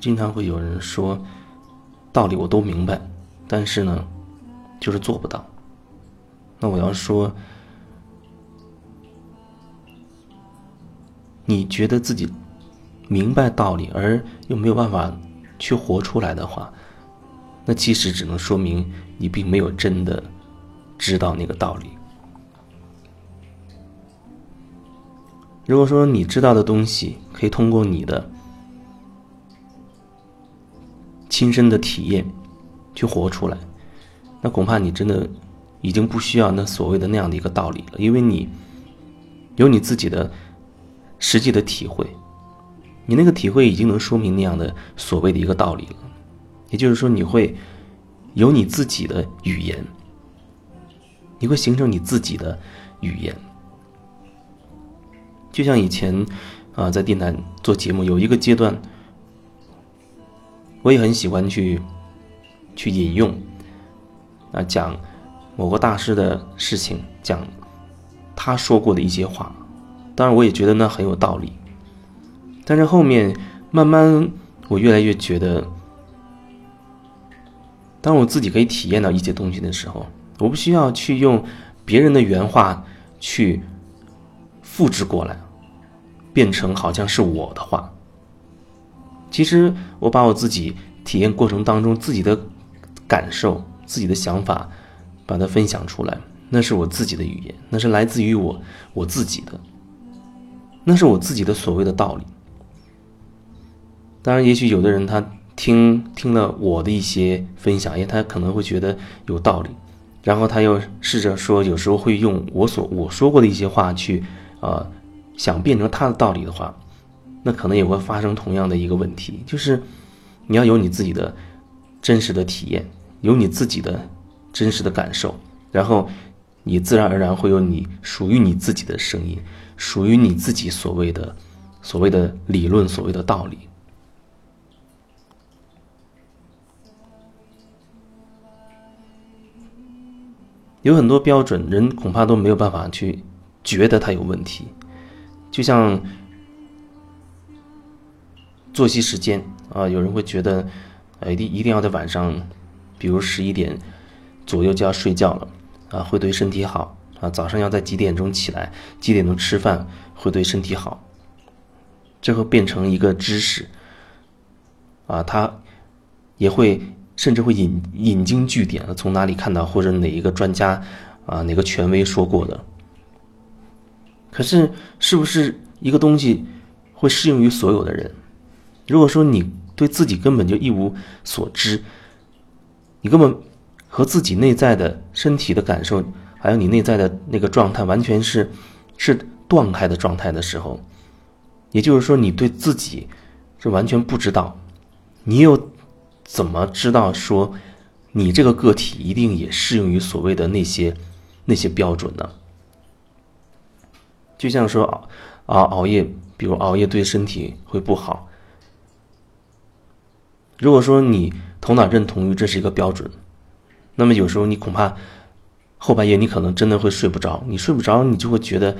经常会有人说，道理我都明白，但是呢，就是做不到。那我要说，你觉得自己明白道理，而又没有办法去活出来的话，那其实只能说明你并没有真的知道那个道理。如果说你知道的东西可以通过你的亲身的体验去活出来，那恐怕你真的已经不需要那所谓的那样的一个道理了，因为你有你自己的实际的体会，你那个体会已经能说明那样的所谓的一个道理了。也就是说，你会有你自己的语言，你会形成你自己的语言。就像以前，啊，在电台做节目，有一个阶段，我也很喜欢去，去引用，啊，讲某个大师的事情，讲他说过的一些话，当然我也觉得那很有道理。但是后面慢慢，我越来越觉得，当我自己可以体验到一些东西的时候，我不需要去用别人的原话去。复制过来，变成好像是我的话。其实我把我自己体验过程当中自己的感受、自己的想法，把它分享出来，那是我自己的语言，那是来自于我我自己的，那是我自己的所谓的道理。当然，也许有的人他听听了我的一些分享，因为他可能会觉得有道理，然后他又试着说，有时候会用我所我说过的一些话去。呃，想变成他的道理的话，那可能也会发生同样的一个问题，就是你要有你自己的真实的体验，有你自己的真实的感受，然后你自然而然会有你属于你自己的声音，属于你自己所谓的所谓的理论，所谓的道理。有很多标准，人恐怕都没有办法去。觉得它有问题，就像作息时间啊，有人会觉得，呃，一定一定要在晚上，比如十一点左右就要睡觉了啊，会对身体好啊。早上要在几点钟起来，几点钟吃饭会对身体好，这会变成一个知识啊，他也会甚至会引引经据典，从哪里看到或者哪一个专家啊，哪个权威说过的。可是，是不是一个东西会适用于所有的人？如果说你对自己根本就一无所知，你根本和自己内在的身体的感受，还有你内在的那个状态，完全是是断开的状态的时候，也就是说，你对自己是完全不知道，你又怎么知道说你这个个体一定也适用于所谓的那些那些标准呢？就像说啊熬夜，比如熬夜对身体会不好。如果说你头脑认同于这是一个标准，那么有时候你恐怕后半夜你可能真的会睡不着。你睡不着，你就会觉得，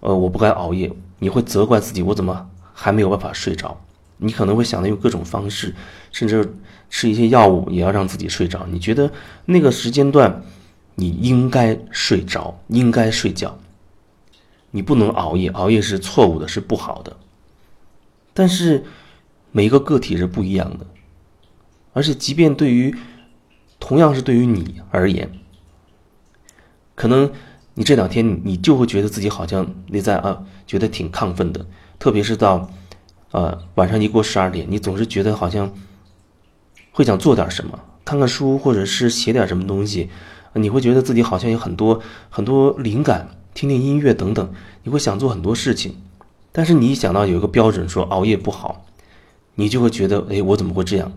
呃，我不该熬夜。你会责怪自己，我怎么还没有办法睡着？你可能会想到用各种方式，甚至吃一些药物也要让自己睡着。你觉得那个时间段你应该睡着，应该睡觉。你不能熬夜，熬夜是错误的，是不好的。但是每一个个体是不一样的，而且即便对于同样是对于你而言，可能你这两天你就会觉得自己好像内在啊，觉得挺亢奋的。特别是到呃晚上一过十二点，你总是觉得好像会想做点什么，看看书或者是写点什么东西，你会觉得自己好像有很多很多灵感。听听音乐等等，你会想做很多事情，但是你一想到有一个标准说熬夜不好，你就会觉得，哎，我怎么会这样？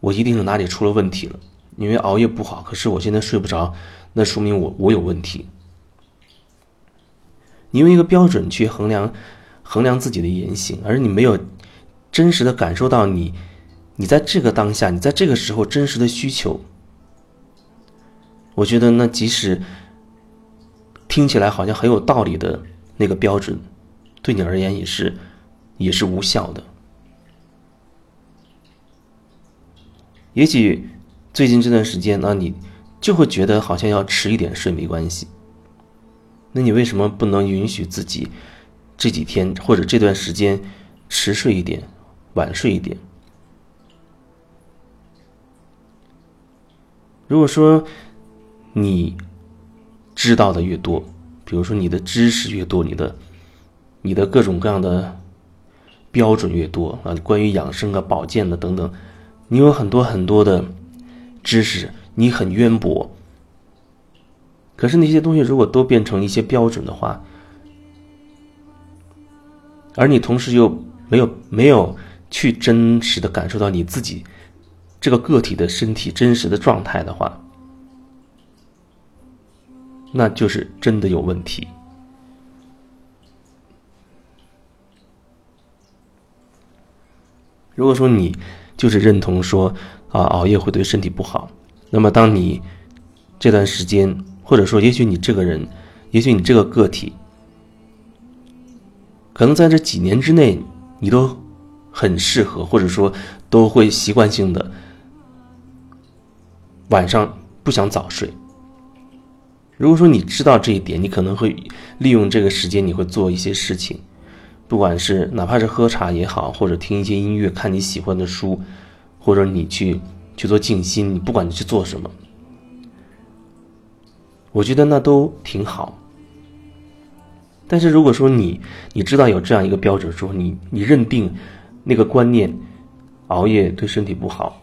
我一定是哪里出了问题了，因为熬夜不好，可是我现在睡不着，那说明我我有问题。你用一个标准去衡量衡量自己的言行，而你没有真实的感受到你你在这个当下，你在这个时候真实的需求，我觉得那即使。听起来好像很有道理的那个标准，对你而言也是，也是无效的。也许最近这段时间呢，你就会觉得好像要迟一点睡没关系。那你为什么不能允许自己这几天或者这段时间迟睡一点，晚睡一点？如果说你知道的越多，比如说你的知识越多，你的你的各种各样的标准越多啊，关于养生啊、保健的等等，你有很多很多的知识，你很渊博。可是那些东西如果都变成一些标准的话，而你同时又没有没有去真实的感受到你自己这个个体的身体真实的状态的话，那就是真的有问题。如果说你就是认同说啊熬夜会对身体不好，那么当你这段时间，或者说也许你这个人，也许你这个个体，可能在这几年之内，你都很适合，或者说都会习惯性的晚上不想早睡。如果说你知道这一点，你可能会利用这个时间，你会做一些事情，不管是哪怕是喝茶也好，或者听一些音乐、看你喜欢的书，或者你去去做静心，你不管你去做什么，我觉得那都挺好。但是如果说你你知道有这样一个标准，说你你认定那个观念，熬夜对身体不好，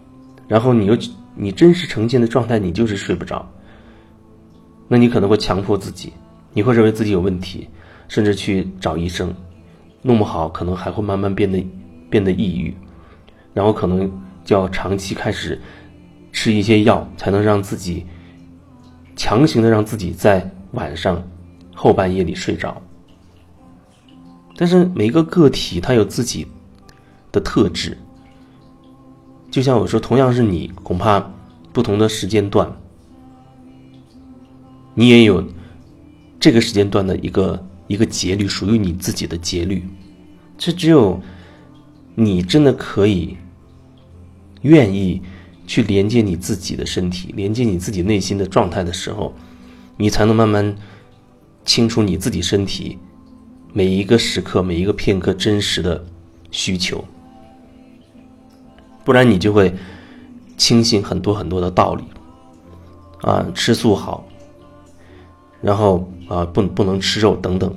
然后你又你真实呈现的状态，你就是睡不着。那你可能会强迫自己，你会认为自己有问题，甚至去找医生，弄不好可能还会慢慢变得变得抑郁，然后可能就要长期开始吃一些药，才能让自己强行的让自己在晚上后半夜里睡着。但是每个个体他有自己的特质，就像我说，同样是你，恐怕不同的时间段。你也有这个时间段的一个一个节律，属于你自己的节律。这只有你真的可以愿意去连接你自己的身体，连接你自己内心的状态的时候，你才能慢慢清楚你自己身体每一个时刻、每一个片刻真实的需求。不然你就会轻信很多很多的道理啊，吃素好。然后啊，不不能吃肉等等。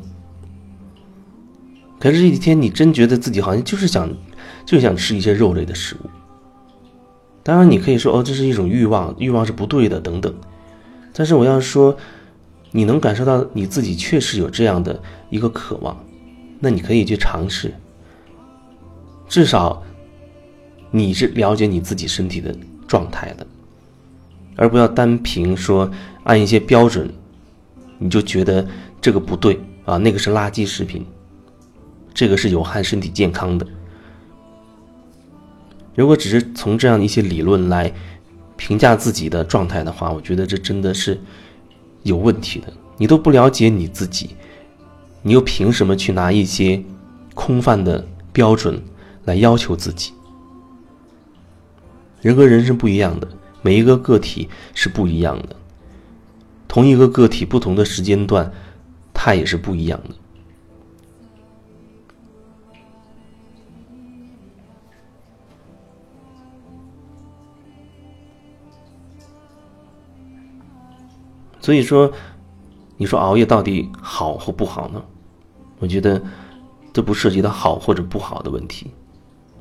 可是这几天，你真觉得自己好像就是想，就想吃一些肉类的食物。当然，你可以说哦，这是一种欲望，欲望是不对的等等。但是我要说，你能感受到你自己确实有这样的一个渴望，那你可以去尝试。至少，你是了解你自己身体的状态的，而不要单凭说按一些标准。你就觉得这个不对啊，那个是垃圾食品，这个是有害身体健康的。如果只是从这样一些理论来评价自己的状态的话，我觉得这真的是有问题的。你都不了解你自己，你又凭什么去拿一些空泛的标准来要求自己？人和人是不一样的，每一个个体是不一样的。同一个个体，不同的时间段，它也是不一样的。所以说，你说熬夜到底好或不好呢？我觉得这不涉及到好或者不好的问题。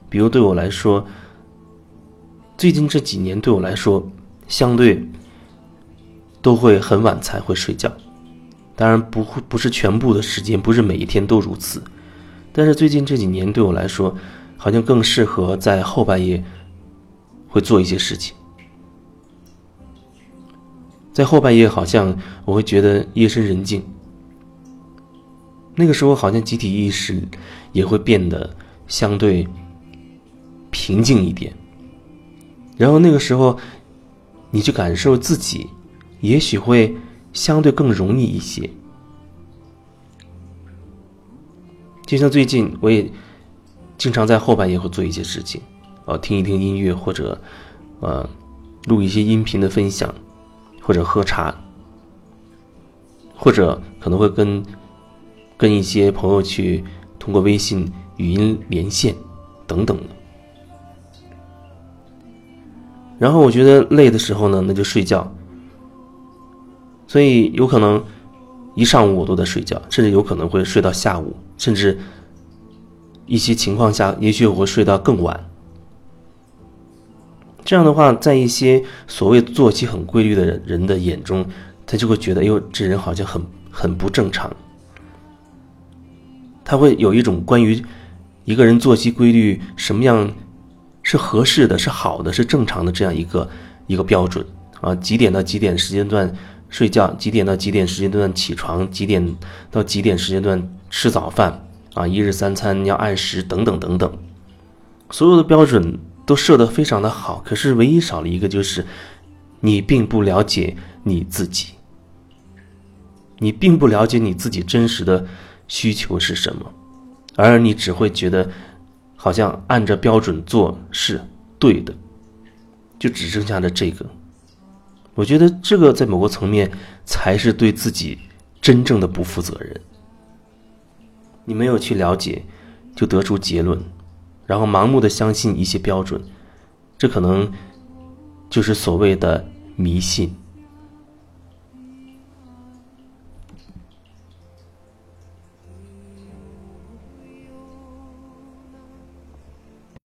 比如对我来说，最近这几年对我来说，相对。都会很晚才会睡觉，当然不会不是全部的时间，不是每一天都如此。但是最近这几年对我来说，好像更适合在后半夜会做一些事情。在后半夜，好像我会觉得夜深人静，那个时候好像集体意识也会变得相对平静一点。然后那个时候，你去感受自己。也许会相对更容易一些。就像最近，我也经常在后半夜会做一些事情，哦，听一听音乐，或者呃，录一些音频的分享，或者喝茶，或者可能会跟跟一些朋友去通过微信语音连线等等。然后我觉得累的时候呢，那就睡觉。所以有可能一上午我都在睡觉，甚至有可能会睡到下午，甚至一些情况下，也许我会睡到更晚。这样的话，在一些所谓作息很规律的人人的眼中，他就会觉得，哎呦，这人好像很很不正常。他会有一种关于一个人作息规律什么样是合适的、是好的、是正常的这样一个一个标准啊，几点到几点时间段睡觉，几点到几点时间段起床，几点到几点时间段吃早饭啊，一日三餐要按时等等等等，所有的标准。都设得非常的好，可是唯一少了一个，就是你并不了解你自己，你并不了解你自己真实的需求是什么，而你只会觉得好像按着标准做是对的，就只剩下了这个。我觉得这个在某个层面才是对自己真正的不负责任。你没有去了解，就得出结论。然后盲目的相信一些标准，这可能就是所谓的迷信。